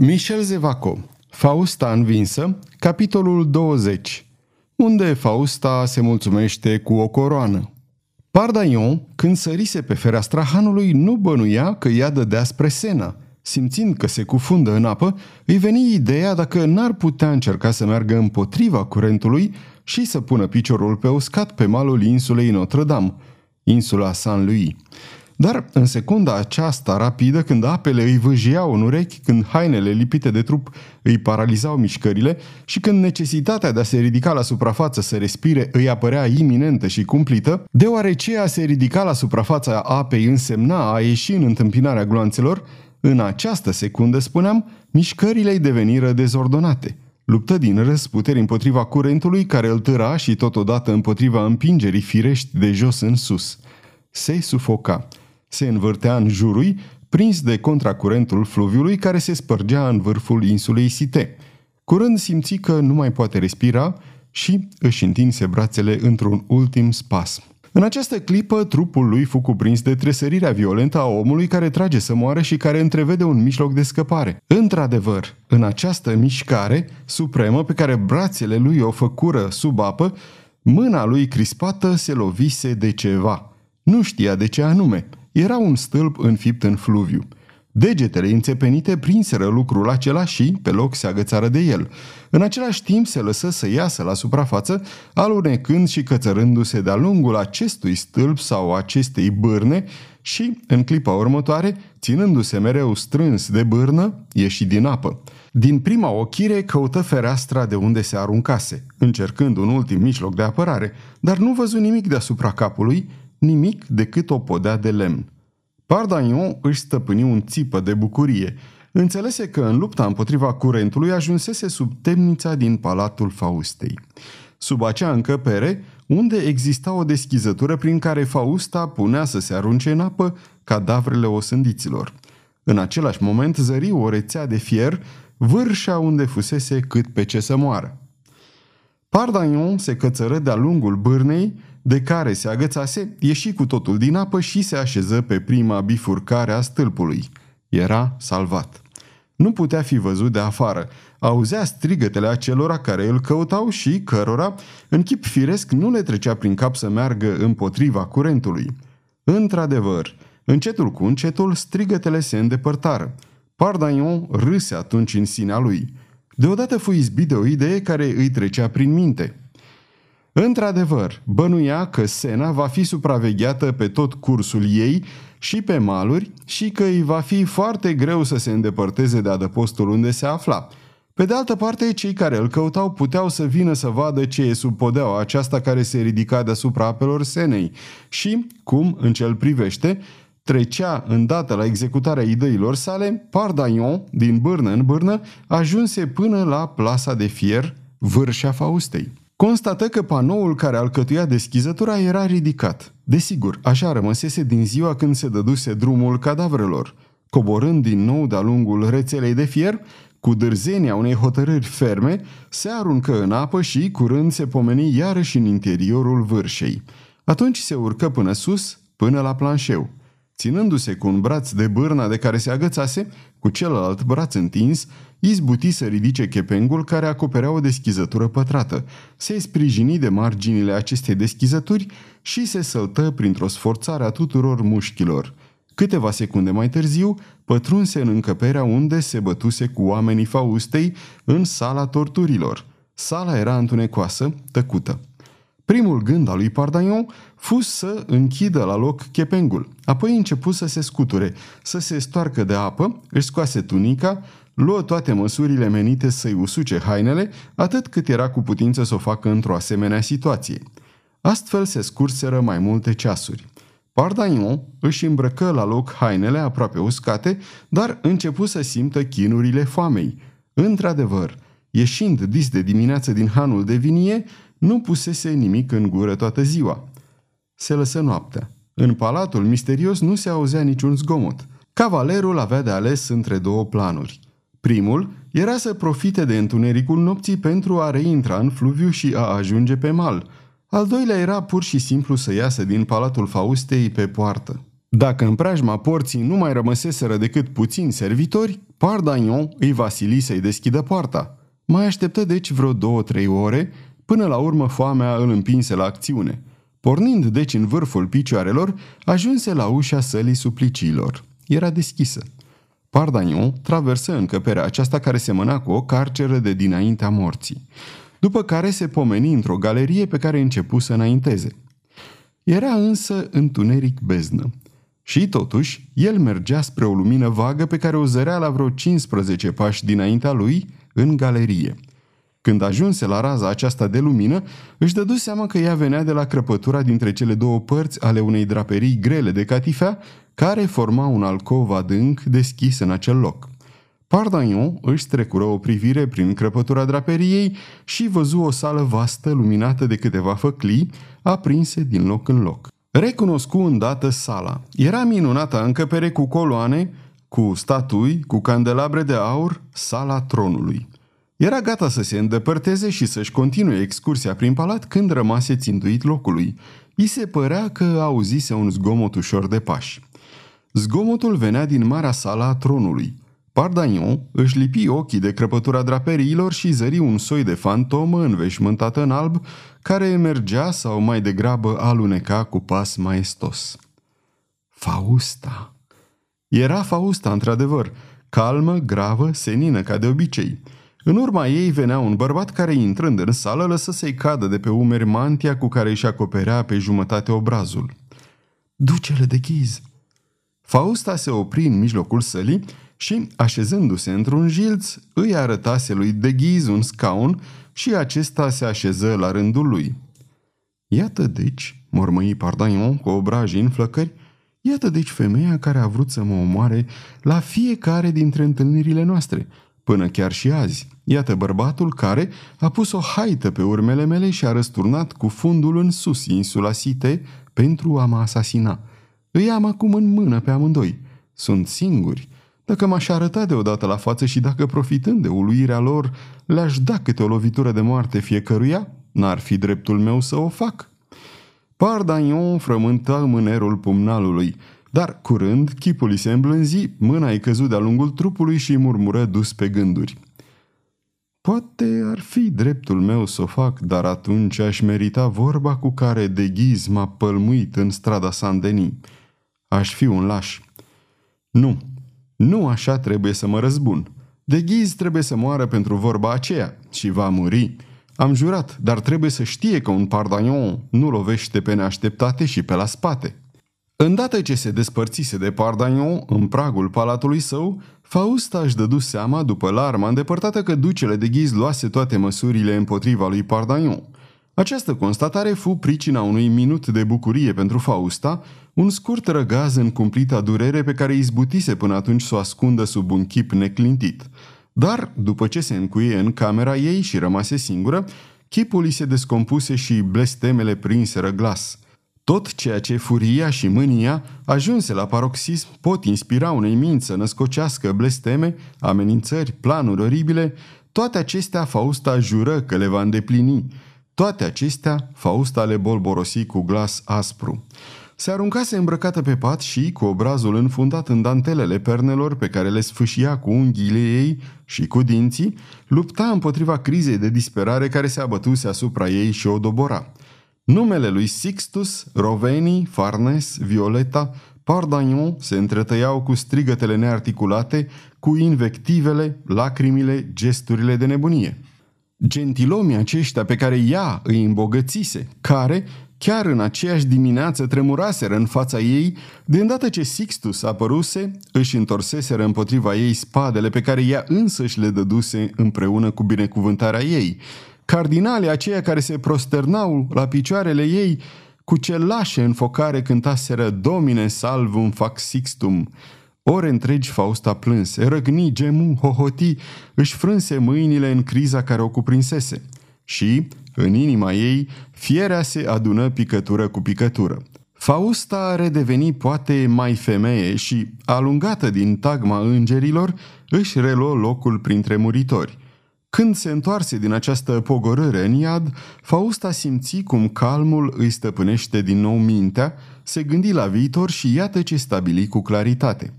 Michel Zevaco Fausta învinsă, capitolul 20 Unde Fausta se mulțumește cu o coroană Pardaion, când sărise pe fereastra hanului, nu bănuia că ea dădea spre Sena. Simțind că se cufundă în apă, îi veni ideea dacă n-ar putea încerca să meargă împotriva curentului și să pună piciorul pe uscat pe malul insulei Notre-Dame, insula Saint-Louis. Dar în secunda aceasta rapidă, când apele îi vâjiau în urechi, când hainele lipite de trup îi paralizau mișcările și când necesitatea de a se ridica la suprafață să respire îi apărea iminentă și cumplită, deoarece a se ridica la suprafața apei însemna a ieși în întâmpinarea gloanțelor, în această secundă, spuneam, mișcările îi deveniră dezordonate. Luptă din răsputeri împotriva curentului care îl târa și totodată împotriva împingerii firești de jos în sus. Se sufoca se învârtea în jurul, prins de contracurentul fluviului care se spărgea în vârful insulei Site. Curând simți că nu mai poate respira și își întinse brațele într-un ultim spasm. În această clipă, trupul lui fu cuprins de tresărirea violentă a omului care trage să moare și care întrevede un mijloc de scăpare. Într-adevăr, în această mișcare supremă pe care brațele lui o făcură sub apă, mâna lui crispată se lovise de ceva. Nu știa de ce anume. Era un stâlp înfipt în fluviu. Degetele înțepenite prinseră lucrul acela și, pe loc, se agățară de el. În același timp se lăsă să iasă la suprafață, alunecând și cățărându-se de-a lungul acestui stâlp sau acestei bârne și, în clipa următoare, ținându-se mereu strâns de bârnă, ieși din apă. Din prima ochire căută fereastra de unde se aruncase, încercând un ultim mijloc de apărare, dar nu văzu nimic deasupra capului, nimic decât o podea de lemn. Pardagnon își stăpâni un țipă de bucurie. Înțelese că în lupta împotriva curentului ajunsese sub temnița din Palatul Faustei. Sub acea încăpere, unde exista o deschizătură prin care Fausta punea să se arunce în apă cadavrele osândiților. În același moment zări o rețea de fier, vârșa unde fusese cât pe ce să moară. Pardagnon se cățără de-a lungul bârnei, de care se agățase, ieși cu totul din apă și se așeză pe prima bifurcare a stâlpului. Era salvat. Nu putea fi văzut de afară. Auzea strigătele acelora care îl căutau și cărora, în chip firesc, nu le trecea prin cap să meargă împotriva curentului. Într-adevăr, încetul cu încetul, strigătele se îndepărtară. Pardaion râse atunci în sinea lui. Deodată fu izbit de o idee care îi trecea prin minte – Într-adevăr, bănuia că Sena va fi supravegheată pe tot cursul ei și pe maluri și că îi va fi foarte greu să se îndepărteze de adăpostul unde se afla. Pe de altă parte, cei care îl căutau puteau să vină să vadă ce e sub podeaua aceasta care se ridica deasupra apelor Senei și, cum, în cel privește, trecea îndată la executarea ideilor sale, Pardaion, din bârnă în bârnă, ajunse până la plasa de fier, vârșa Faustei. Constată că panoul care alcătuia deschizătura era ridicat. Desigur, așa rămăsese din ziua când se dăduse drumul cadavrelor. Coborând din nou de-a lungul rețelei de fier, cu dârzenia unei hotărâri ferme, se aruncă în apă și curând se pomeni iarăși în interiorul vârșei. Atunci se urcă până sus, până la planșeu. Ținându-se cu un braț de bârna de care se agățase, cu celălalt braț întins, izbuti să ridice chepengul care acoperea o deschizătură pătrată, se sprijini de marginile acestei deschizături și se săltă printr-o sforțare a tuturor mușchilor. Câteva secunde mai târziu, pătrunse în încăperea unde se bătuse cu oamenii Faustei în sala torturilor. Sala era întunecoasă, tăcută. Primul gând al lui Pardaion fu să închidă la loc chepengul. Apoi început să se scuture, să se stoarcă de apă, își scoase tunica, luă toate măsurile menite să-i usuce hainele, atât cât era cu putință să o facă într-o asemenea situație. Astfel se scurseră mai multe ceasuri. Pardaion își îmbrăcă la loc hainele aproape uscate, dar începu să simtă chinurile foamei. Într-adevăr, ieșind dis de dimineață din hanul de vinie, nu pusese nimic în gură toată ziua. Se lăsă noaptea. În palatul misterios nu se auzea niciun zgomot. Cavalerul avea de ales între două planuri. Primul era să profite de întunericul nopții pentru a reintra în fluviu și a ajunge pe mal. Al doilea era pur și simplu să iasă din palatul Faustei pe poartă. Dacă în preajma porții nu mai rămăseseră decât puțini servitori, Pardagnon îi vasili să-i deschidă poarta. Mai așteptă deci vreo două-trei ore, până la urmă foamea îl împinse la acțiune. Pornind deci în vârful picioarelor, ajunse la ușa sălii suplicilor. Era deschisă. Pardagnon traversă încăperea aceasta care semăna cu o carceră de dinaintea morții. După care se pomeni într-o galerie pe care începu să înainteze. Era însă întuneric beznă. Și totuși, el mergea spre o lumină vagă pe care o zărea la vreo 15 pași dinaintea lui, în galerie. Când ajunse la raza aceasta de lumină, își dădu seama că ea venea de la crăpătura dintre cele două părți ale unei draperii grele de catifea, care forma un alcov adânc deschis în acel loc. Pardagnon își strecură o privire prin crăpătura draperiei și văzu o sală vastă luminată de câteva făclii, aprinse din loc în loc. Recunoscu îndată sala. Era minunată încăpere cu coloane, cu statui, cu candelabre de aur, sala tronului. Era gata să se îndepărteze și să-și continue excursia prin palat când rămase țintuit locului. I se părea că auzise un zgomot ușor de pași. Zgomotul venea din marea sala a tronului. Pardagnon își lipi ochii de crăpătura draperiilor și zări un soi de fantomă înveșmântată în alb care emergea sau mai degrabă aluneca cu pas maestos. Fausta! Era Fausta, într-adevăr, calmă, gravă, senină ca de obicei. În urma ei venea un bărbat care, intrând în sală, lăsă să-i cadă de pe umeri mantia cu care își acoperea pe jumătate obrazul. Duce-le de ghiz! Fausta se opri în mijlocul sălii și, așezându-se într-un jilț, îi arătase lui de ghiz un scaun și acesta se așeză la rândul lui. Iată deci, mormăi Pardaion cu obrajii în flăcări, iată deci femeia care a vrut să mă omoare la fiecare dintre întâlnirile noastre, până chiar și azi. Iată bărbatul care a pus o haită pe urmele mele și a răsturnat cu fundul în sus insula Site pentru a mă asasina. Îi am acum în mână pe amândoi. Sunt singuri. Dacă m-aș arăta deodată la față și dacă, profitând de uluirea lor, le-aș da câte o lovitură de moarte fiecăruia, n-ar fi dreptul meu să o fac. Pardagnon frământa mânerul pumnalului, dar curând chipul îi se îmblânzi, mâna îi căzut de-a lungul trupului și murmură dus pe gânduri. Poate ar fi dreptul meu să o fac, dar atunci aș merita vorba cu care de ghiz m-a pălmuit în strada Saint-Denis. Aș fi un laș. Nu, nu așa trebuie să mă răzbun. De ghiz trebuie să moară pentru vorba aceea și va muri. Am jurat, dar trebuie să știe că un pardagnon nu lovește pe neașteptate și pe la spate. Îndată ce se despărțise de Pardagnon în pragul palatului său, Fausta își dădu seama, după larma îndepărtată, că ducele de ghiz luase toate măsurile împotriva lui Pardagnon. Această constatare fu pricina unui minut de bucurie pentru Fausta, un scurt răgaz în cumplita durere pe care izbutise până atunci să o ascundă sub un chip neclintit. Dar, după ce se încuie în camera ei și rămase singură, chipul îi se descompuse și blestemele prinseră glas – tot ceea ce furia și mânia ajunse la paroxism pot inspira unei minți să născocească blesteme, amenințări, planuri oribile, toate acestea Fausta jură că le va îndeplini. Toate acestea Fausta le bolborosi cu glas aspru. Se aruncase îmbrăcată pe pat și, cu obrazul înfundat în dantelele pernelor pe care le sfâșia cu unghiile ei și cu dinții, lupta împotriva crizei de disperare care se abătuse asupra ei și o dobora. Numele lui Sixtus, Roveni, Farnes, Violeta, Pardagnon se întretăiau cu strigătele nearticulate, cu invectivele, lacrimile, gesturile de nebunie. Gentilomii aceștia pe care ea îi îmbogățise, care, chiar în aceeași dimineață tremuraseră în fața ei, de îndată ce Sixtus apăruse, își întorseseră împotriva ei spadele pe care ea însăși le dăduse împreună cu binecuvântarea ei, Cardinalii aceia care se prosternau la picioarele ei cu ce lașe înfocare cântaseră Domine salvum fac sixtum. Ore întregi Fausta plânse, răgni, gemu, hohoti, își frânse mâinile în criza care o cuprinsese. Și, în inima ei, fierea se adună picătură cu picătură. Fausta redeveni poate mai femeie și, alungată din tagma îngerilor, își reluă locul printre muritori – Când se întoarse din această pogorâre în iad, Fausta simți cum calmul îi stăpânește din nou mintea, se gândi la viitor și iată ce stabili cu claritate.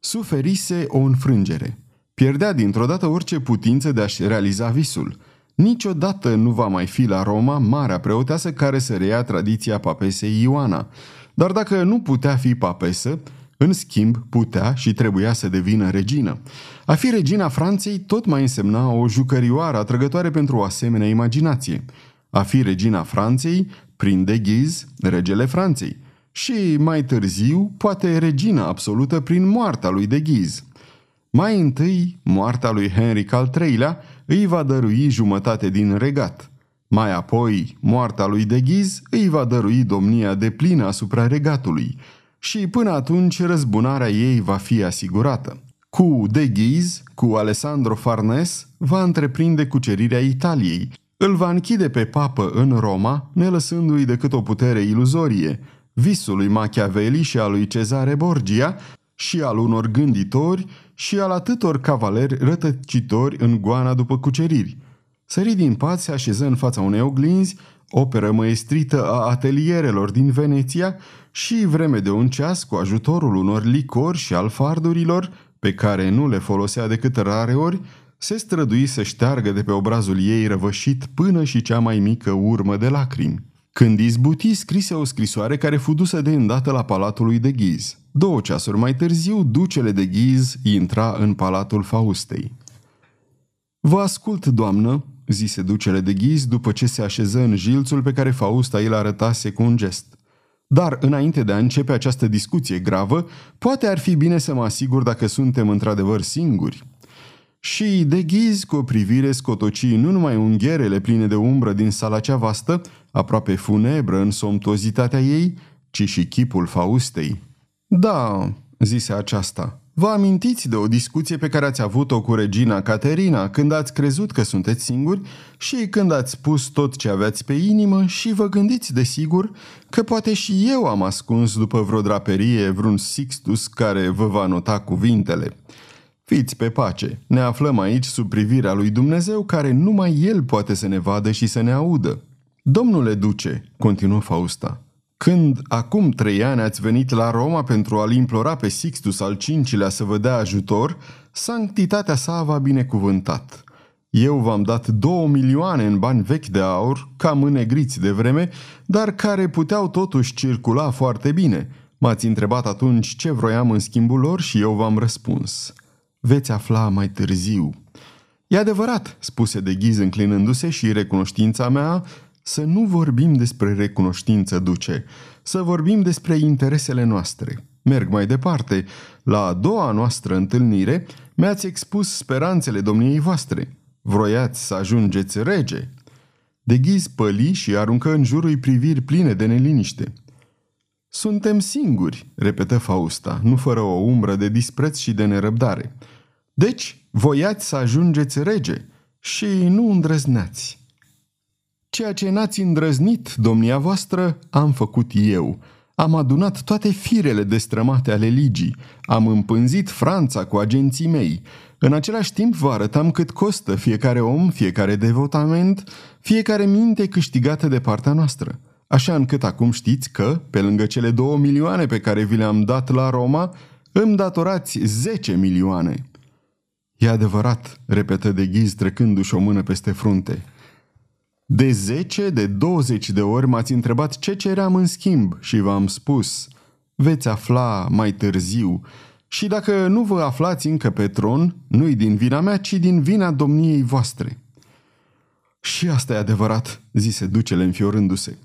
Suferise o înfrângere. Pierdea dintr-o dată orice putință de a-și realiza visul. Niciodată nu va mai fi la Roma marea preoteasă care să reia tradiția papesei Ioana. Dar dacă nu putea fi papesă, în schimb, putea și trebuia să devină regină. A fi regina Franței tot mai însemna o jucărioară atrăgătoare pentru o asemenea imaginație. A fi regina Franței, prin de ghiz, regele Franței. Și mai târziu, poate regina absolută prin moartea lui de ghiz. Mai întâi, moartea lui Henric al III-lea îi va dărui jumătate din regat. Mai apoi, moartea lui de ghiz îi va dărui domnia de plină asupra regatului – și până atunci răzbunarea ei va fi asigurată. Cu De Ghiz, cu Alessandro Farnes, va întreprinde cucerirea Italiei. Îl va închide pe papă în Roma, ne lăsându-i decât o putere iluzorie, visul lui Machiavelli și al lui Cezare Borgia, și al unor gânditori și al atâtor cavaleri rătăcitori în goana după cuceriri. Sări din pat, se așeză în fața unei oglinzi, operă măestrită a atelierelor din Veneția și vreme de un ceas cu ajutorul unor licori și al fardurilor, pe care nu le folosea decât rare ori, se strădui să șteargă de pe obrazul ei răvășit până și cea mai mică urmă de lacrimi. Când izbuti, scrise o scrisoare care fu dusă de îndată la palatul lui de Ghiz. Două ceasuri mai târziu, ducele de Ghiz intra în palatul Faustei. Vă ascult, doamnă, zise ducele de Ghiz după ce se așeză în jilțul pe care Fausta îl arătase cu un gest. Dar, înainte de a începe această discuție gravă, poate ar fi bine să mă asigur dacă suntem într-adevăr singuri. Și de ghiz cu o privire scotoci nu numai ungherele pline de umbră din sala cea vastă, aproape funebră în somtozitatea ei, ci și chipul Faustei. Da, zise aceasta, Vă amintiți de o discuție pe care ați avut-o cu regina Caterina când ați crezut că sunteți singuri și când ați spus tot ce aveați pe inimă și vă gândiți desigur că poate și eu am ascuns după vreo draperie vreun sixtus care vă va nota cuvintele. Fiți pe pace, ne aflăm aici sub privirea lui Dumnezeu care numai El poate să ne vadă și să ne audă. Domnule duce, continuă Fausta, când acum trei ani ați venit la Roma pentru a-l implora pe Sixtus al cincilea să vă dea ajutor, sanctitatea sa v-a binecuvântat. Eu v-am dat două milioane în bani vechi de aur, cam înnegriți de vreme, dar care puteau totuși circula foarte bine. M-ați întrebat atunci ce vroiam în schimbul lor și eu v-am răspuns. Veți afla mai târziu. E adevărat, spuse de ghiz înclinându-se și recunoștința mea să nu vorbim despre recunoștință, duce, să vorbim despre interesele noastre. Merg mai departe. La a doua noastră întâlnire mi-ați expus speranțele domniei voastre. Vroiați să ajungeți rege. De ghiz păli și aruncă în jurul priviri pline de neliniște. Suntem singuri, repetă Fausta, nu fără o umbră de dispreț și de nerăbdare. Deci, voiați să ajungeți rege și nu îndrăzneați. Ceea ce n-ați îndrăznit, domnia voastră, am făcut eu. Am adunat toate firele destrămate ale ligii. Am împânzit Franța cu agenții mei. În același timp vă arătam cât costă fiecare om, fiecare devotament, fiecare minte câștigată de partea noastră. Așa încât acum știți că, pe lângă cele două milioane pe care vi le-am dat la Roma, îmi datorați zece milioane. E adevărat, repetă de ghiz trecându-și o mână peste frunte. De 10, de 20 de ori m-ați întrebat ce ceream în schimb și v-am spus, veți afla mai târziu. Și dacă nu vă aflați încă pe tron, nu-i din vina mea, ci din vina domniei voastre. Și asta e adevărat, zise ducele înfiorându-se.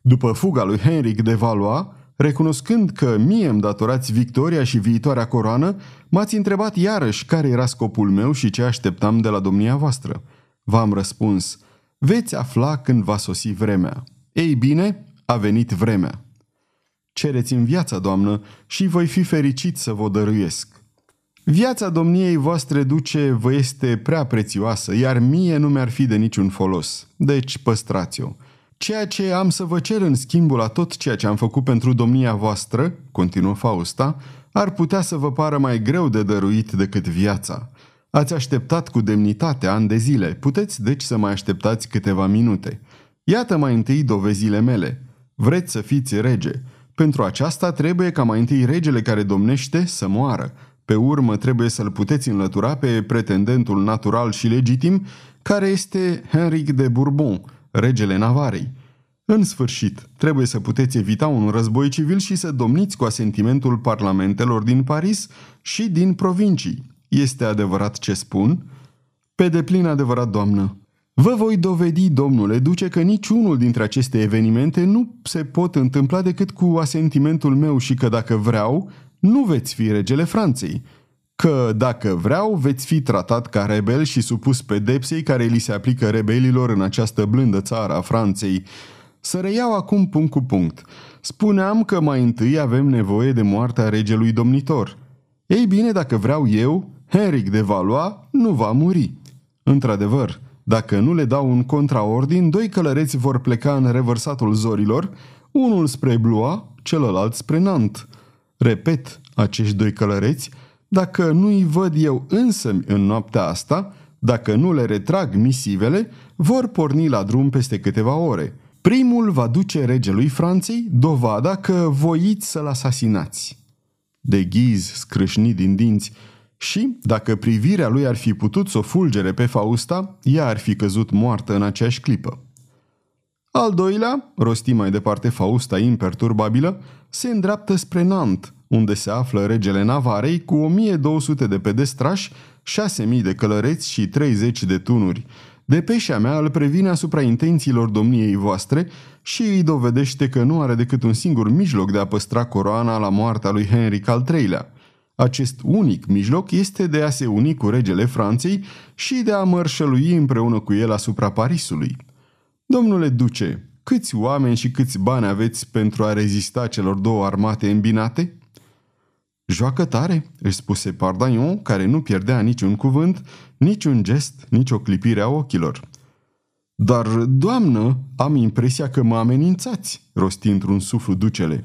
După fuga lui Henric de Valois, recunoscând că mie îmi datorați victoria și viitoarea coroană, m-ați întrebat iarăși care era scopul meu și ce așteptam de la domnia voastră. V-am răspuns – Veți afla când va sosi vremea. Ei bine, a venit vremea. Cereți în viața, doamnă, și voi fi fericit să vă dăruiesc. Viața domniei voastre duce vă este prea prețioasă, iar mie nu mi-ar fi de niciun folos. Deci păstrați-o. Ceea ce am să vă cer în schimbul la tot ceea ce am făcut pentru domnia voastră, continuă Fausta, ar putea să vă pară mai greu de dăruit decât viața. Ați așteptat cu demnitate ani de zile, puteți deci să mai așteptați câteva minute. Iată mai întâi dovezile mele. Vreți să fiți rege. Pentru aceasta trebuie ca mai întâi regele care domnește să moară. Pe urmă trebuie să-l puteți înlătura pe pretendentul natural și legitim, care este Henric de Bourbon, regele Navarei. În sfârșit, trebuie să puteți evita un război civil și să domniți cu asentimentul parlamentelor din Paris și din provincii. Este adevărat ce spun? Pe deplin adevărat, doamnă. Vă voi dovedi, domnule duce, că niciunul dintre aceste evenimente nu se pot întâmpla decât cu asentimentul meu și că dacă vreau, nu veți fi regele Franței. Că dacă vreau, veți fi tratat ca rebel și supus pedepsei care li se aplică rebelilor în această blândă țară a Franței. Să reiau acum punct cu punct. Spuneam că mai întâi avem nevoie de moartea regelui domnitor. Ei bine, dacă vreau eu, Henric de Valois nu va muri. Într-adevăr, dacă nu le dau un contraordin, doi călăreți vor pleca în revărsatul zorilor, unul spre Blois, celălalt spre Nantes. Repet, acești doi călăreți, dacă nu-i văd eu însă în noaptea asta, dacă nu le retrag misivele, vor porni la drum peste câteva ore. Primul va duce regelui Franței dovada că voiți să-l asasinați. De ghiz scrâșni din dinți, și, dacă privirea lui ar fi putut să o fulgere pe Fausta, ea ar fi căzut moartă în aceeași clipă. Al doilea, rosti mai departe Fausta imperturbabilă, se îndreaptă spre Nant, unde se află regele Navarei cu 1200 de pedestrași, 6000 de călăreți și 30 de tunuri. Depeșa mea îl previne asupra intențiilor domniei voastre și îi dovedește că nu are decât un singur mijloc de a păstra coroana la moartea lui Henric al III-lea. Acest unic mijloc este de a se uni cu regele Franței și de a mărșălui împreună cu el asupra Parisului. Domnule duce, câți oameni și câți bani aveți pentru a rezista celor două armate îmbinate? Joacă tare, își spuse Pardaion, care nu pierdea niciun cuvânt, niciun gest, nici o clipire a ochilor. Dar, doamnă, am impresia că mă amenințați, rosti într-un suflu ducele.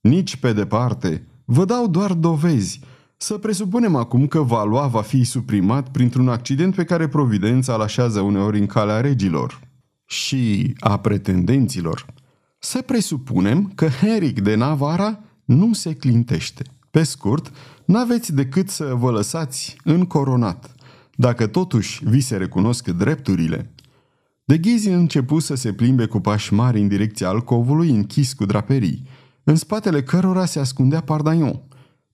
Nici pe departe, Vă dau doar dovezi. Să presupunem acum că Valois va fi suprimat printr-un accident pe care Providența îl așează uneori în calea regilor și a pretendenților. Să presupunem că Henric de Navara nu se clintește. Pe scurt, n-aveți decât să vă lăsați încoronat. Dacă totuși vi se recunosc drepturile, de Ghizi începu să se plimbe cu pași mari în direcția alcovului închis cu draperii în spatele cărora se ascundea Pardaion.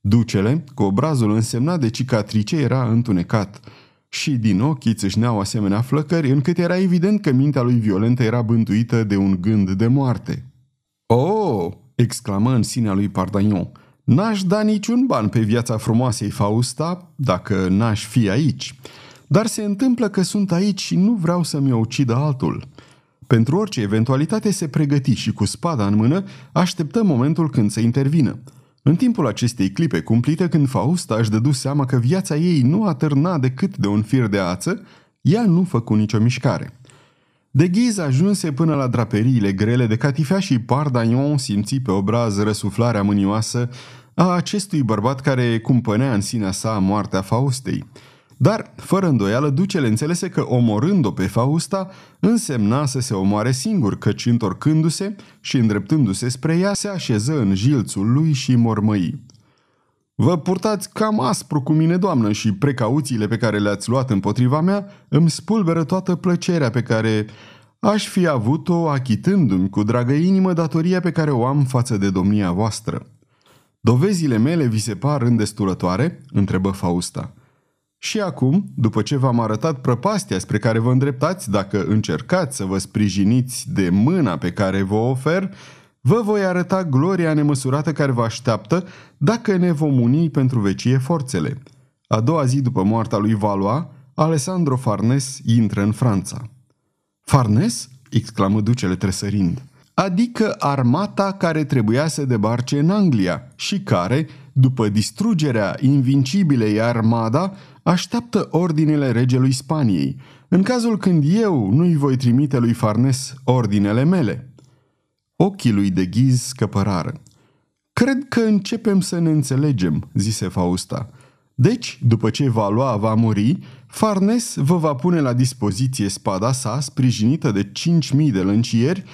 Ducele, cu obrazul însemnat de cicatrice, era întunecat și din ochi țâșneau asemenea flăcări, încât era evident că mintea lui violentă era bântuită de un gând de moarte. Oh!" exclamă în sinea lui Pardaion. N-aș da niciun ban pe viața frumoasei Fausta dacă n-aș fi aici. Dar se întâmplă că sunt aici și nu vreau să-mi o ucidă altul. Pentru orice eventualitate se pregăti și cu spada în mână așteptă momentul când să intervină. În timpul acestei clipe cumplite, când Fausta își dădu seama că viața ei nu atârna decât de un fir de ață, ea nu făcu nicio mișcare. De ghiz ajunse până la draperiile grele de catifea și Pardaion simți pe obraz răsuflarea mânioasă a acestui bărbat care cumpănea în sinea sa moartea Faustei – dar, fără îndoială, ducele înțelese că omorând-o pe Fausta însemna să se omoare singur, căci întorcându-se și îndreptându-se spre ea, se așeză în jilțul lui și mormăi. Vă purtați cam aspru cu mine, doamnă, și precauțiile pe care le-ați luat împotriva mea îmi spulberă toată plăcerea pe care aș fi avut-o achitându-mi cu dragă inimă datoria pe care o am față de domnia voastră. Dovezile mele vi se par îndestulătoare?" întrebă Fausta. Și acum, după ce v-am arătat prăpastia spre care vă îndreptați, dacă încercați să vă sprijiniți de mâna pe care vă ofer, vă voi arăta gloria nemăsurată care vă așteaptă dacă ne vom uni pentru vecie forțele. A doua zi după moartea lui Valois, Alessandro Farnes intră în Franța. Farnes? exclamă ducele tresărind. Adică armata care trebuia să debarce în Anglia și care, după distrugerea invincibilei armada, așteaptă ordinele regelui Spaniei, în cazul când eu nu-i voi trimite lui Farnes ordinele mele. Ochii lui de ghiz scăpărară. Cred că începem să ne înțelegem, zise Fausta. Deci, după ce Valois va muri, Farnes vă va pune la dispoziție spada sa, sprijinită de 5.000 de lăncieri,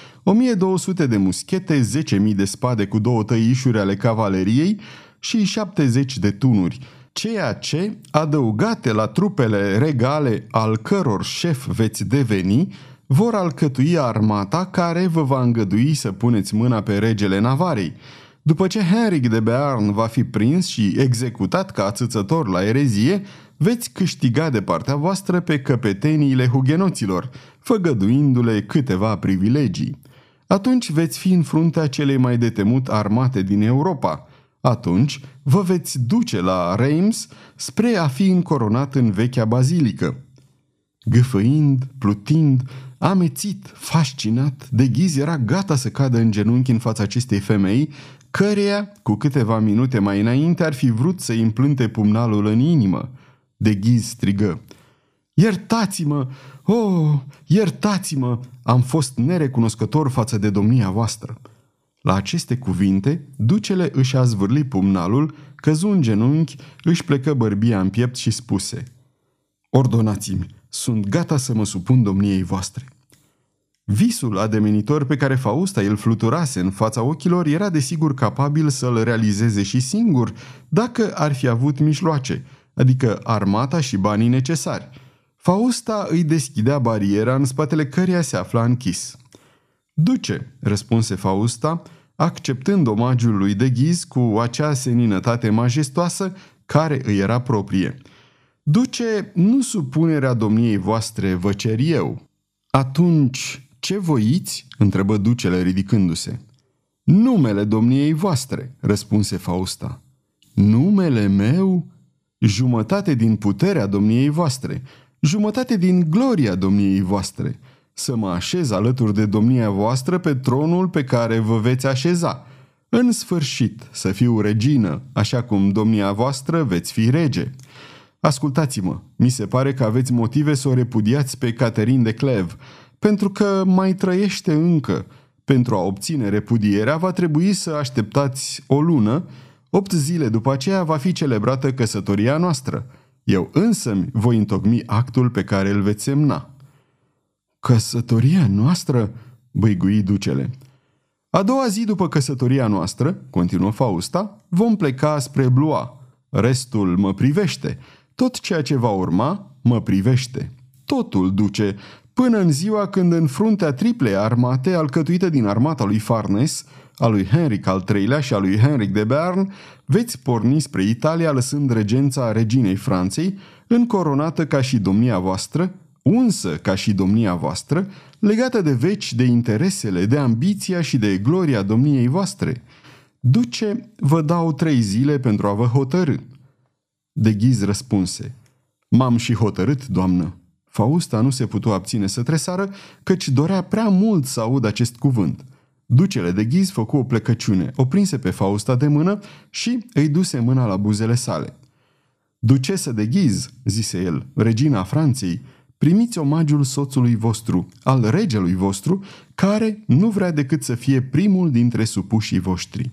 1.200 de muschete, 10.000 de spade cu două tăișuri ale cavaleriei și 70 de tunuri, ceea ce, adăugate la trupele regale al căror șef veți deveni, vor alcătui armata care vă va îngădui să puneți mâna pe regele Navarei. După ce Henric de Bearn va fi prins și executat ca ațățător la erezie, veți câștiga de partea voastră pe căpeteniile hugenoților, făgăduindu-le câteva privilegii. Atunci veți fi în fruntea celei mai de temut armate din Europa. Atunci vă veți duce la Reims spre a fi încoronat în vechea bazilică. Gâfăind, plutind, amețit, fascinat, de ghiz era gata să cadă în genunchi în fața acestei femei, căreia, cu câteva minute mai înainte, ar fi vrut să implânte pumnalul în inimă. De ghiz strigă. Iertați-mă! Oh, iertați-mă! Am fost nerecunoscător față de domnia voastră. La aceste cuvinte, ducele își a zvârlit pumnalul, căzu în genunchi, își plecă bărbia în piept și spuse Ordonați-mi, sunt gata să mă supun domniei voastre. Visul ademenitor pe care Fausta îl fluturase în fața ochilor era desigur capabil să-l realizeze și singur, dacă ar fi avut mijloace, adică armata și banii necesari. Fausta îi deschidea bariera în spatele căreia se afla închis. Duce, răspunse Fausta, acceptând omagiul lui de ghiz cu acea seninătate majestoasă care îi era proprie. Duce, nu supunerea domniei voastre vă cer eu. Atunci, ce voiți?" întrebă ducele ridicându-se. Numele domniei voastre," răspunse Fausta. Numele meu? Jumătate din puterea domniei voastre, jumătate din gloria domniei voastre, să mă așez alături de domnia voastră pe tronul pe care vă veți așeza. În sfârșit, să fiu regină, așa cum domnia voastră veți fi rege. Ascultați-mă, mi se pare că aveți motive să o repudiați pe Caterin de Clev, pentru că mai trăiește încă. Pentru a obține repudierea va trebui să așteptați o lună, opt zile după aceea va fi celebrată căsătoria noastră. Eu însă voi întocmi actul pe care îl veți semna. Căsătoria noastră? băigui ducele. A doua zi după căsătoria noastră, continuă Fausta, vom pleca spre Blua. Restul mă privește. Tot ceea ce va urma mă privește. Totul duce până în ziua când în fruntea triplei armate alcătuită din armata lui Farnes, a lui Henric al III-lea și a lui Henric de Bern, veți porni spre Italia lăsând regența reginei Franței, încoronată ca și domnia voastră, unsă ca și domnia voastră, legată de veci de interesele, de ambiția și de gloria domniei voastre. Duce, vă dau trei zile pentru a vă hotărâ. De ghiz răspunse, M-am și hotărât, doamnă. Fausta nu se putu abține să tresară, căci dorea prea mult să aud acest cuvânt. Ducele de ghiz făcu o plecăciune, o prinse pe Fausta de mână și îi duse mâna la buzele sale. Ducesă de ghiz, zise el, regina Franței, primiți omagiul soțului vostru, al regelui vostru, care nu vrea decât să fie primul dintre supușii voștri.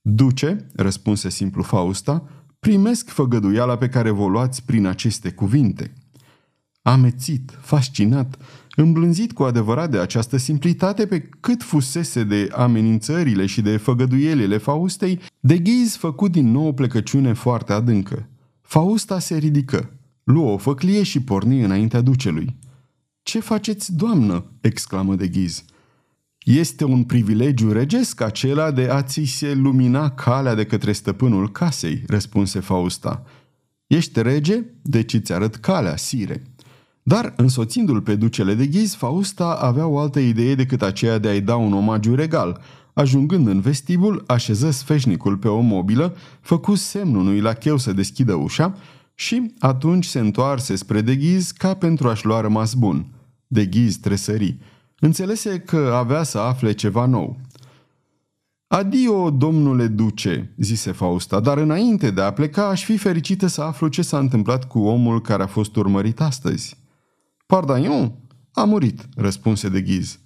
Duce, răspunse simplu Fausta, primesc făgăduiala pe care vă luați prin aceste cuvinte. Amețit, fascinat, îmblânzit cu adevărat de această simplitate pe cât fusese de amenințările și de făgăduielile Faustei, de ghiz făcut din nou o plecăciune foarte adâncă. Fausta se ridică, luă o făclie și porni înaintea ducelui. Ce faceți, doamnă?" exclamă de ghiz. Este un privilegiu regesc acela de a ți se lumina calea de către stăpânul casei, răspunse Fausta. Ești rege, deci îți arăt calea, sire. Dar, însoțindu-l pe ducele de ghiz, Fausta avea o altă idee decât aceea de a-i da un omagiu regal. Ajungând în vestibul, așeză sfeșnicul pe o mobilă, făcu semnul unui lacheu să deschidă ușa și atunci se întoarse spre de ghiz ca pentru a-și lua rămas bun. De ghiz tresări. Înțelese că avea să afle ceva nou. Adio, domnule duce, zise Fausta, dar înainte de a pleca aș fi fericită să aflu ce s-a întâmplat cu omul care a fost urmărit astăzi. Pardaion a murit, răspunse de ghiz.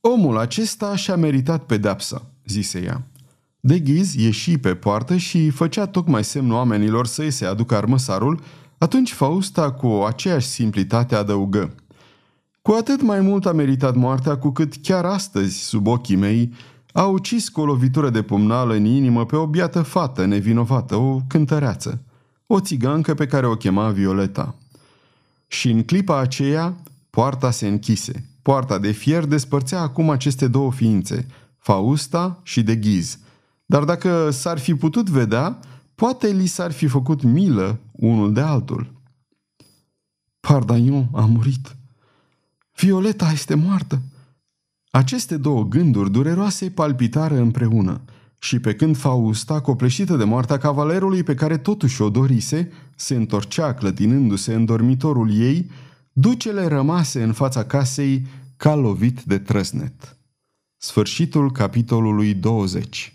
Omul acesta și-a meritat pedepsa, zise ea. De ghiz ieși pe poartă și făcea tocmai semn oamenilor să-i se aducă armăsarul, atunci Fausta, cu aceeași simplitate, adăugă. Cu atât mai mult a meritat moartea, cu cât chiar astăzi, sub ochii mei, a ucis cu o lovitură de pumnală în inimă pe o biată fată nevinovată, o cântăreață, o țigancă pe care o chema Violeta. Și în clipa aceea, poarta se închise. Poarta de fier despărțea acum aceste două ființe, Fausta și de ghiz. Dar dacă s-ar fi putut vedea, poate li s-ar fi făcut milă unul de altul. Pardaion a murit. Violeta este moartă. Aceste două gânduri dureroase palpitară împreună și pe când Fausta, copleșită de moartea cavalerului pe care totuși o dorise, se întorcea clătinându-se în dormitorul ei, ducele rămase în fața casei ca lovit de trăsnet. Sfârșitul capitolului 20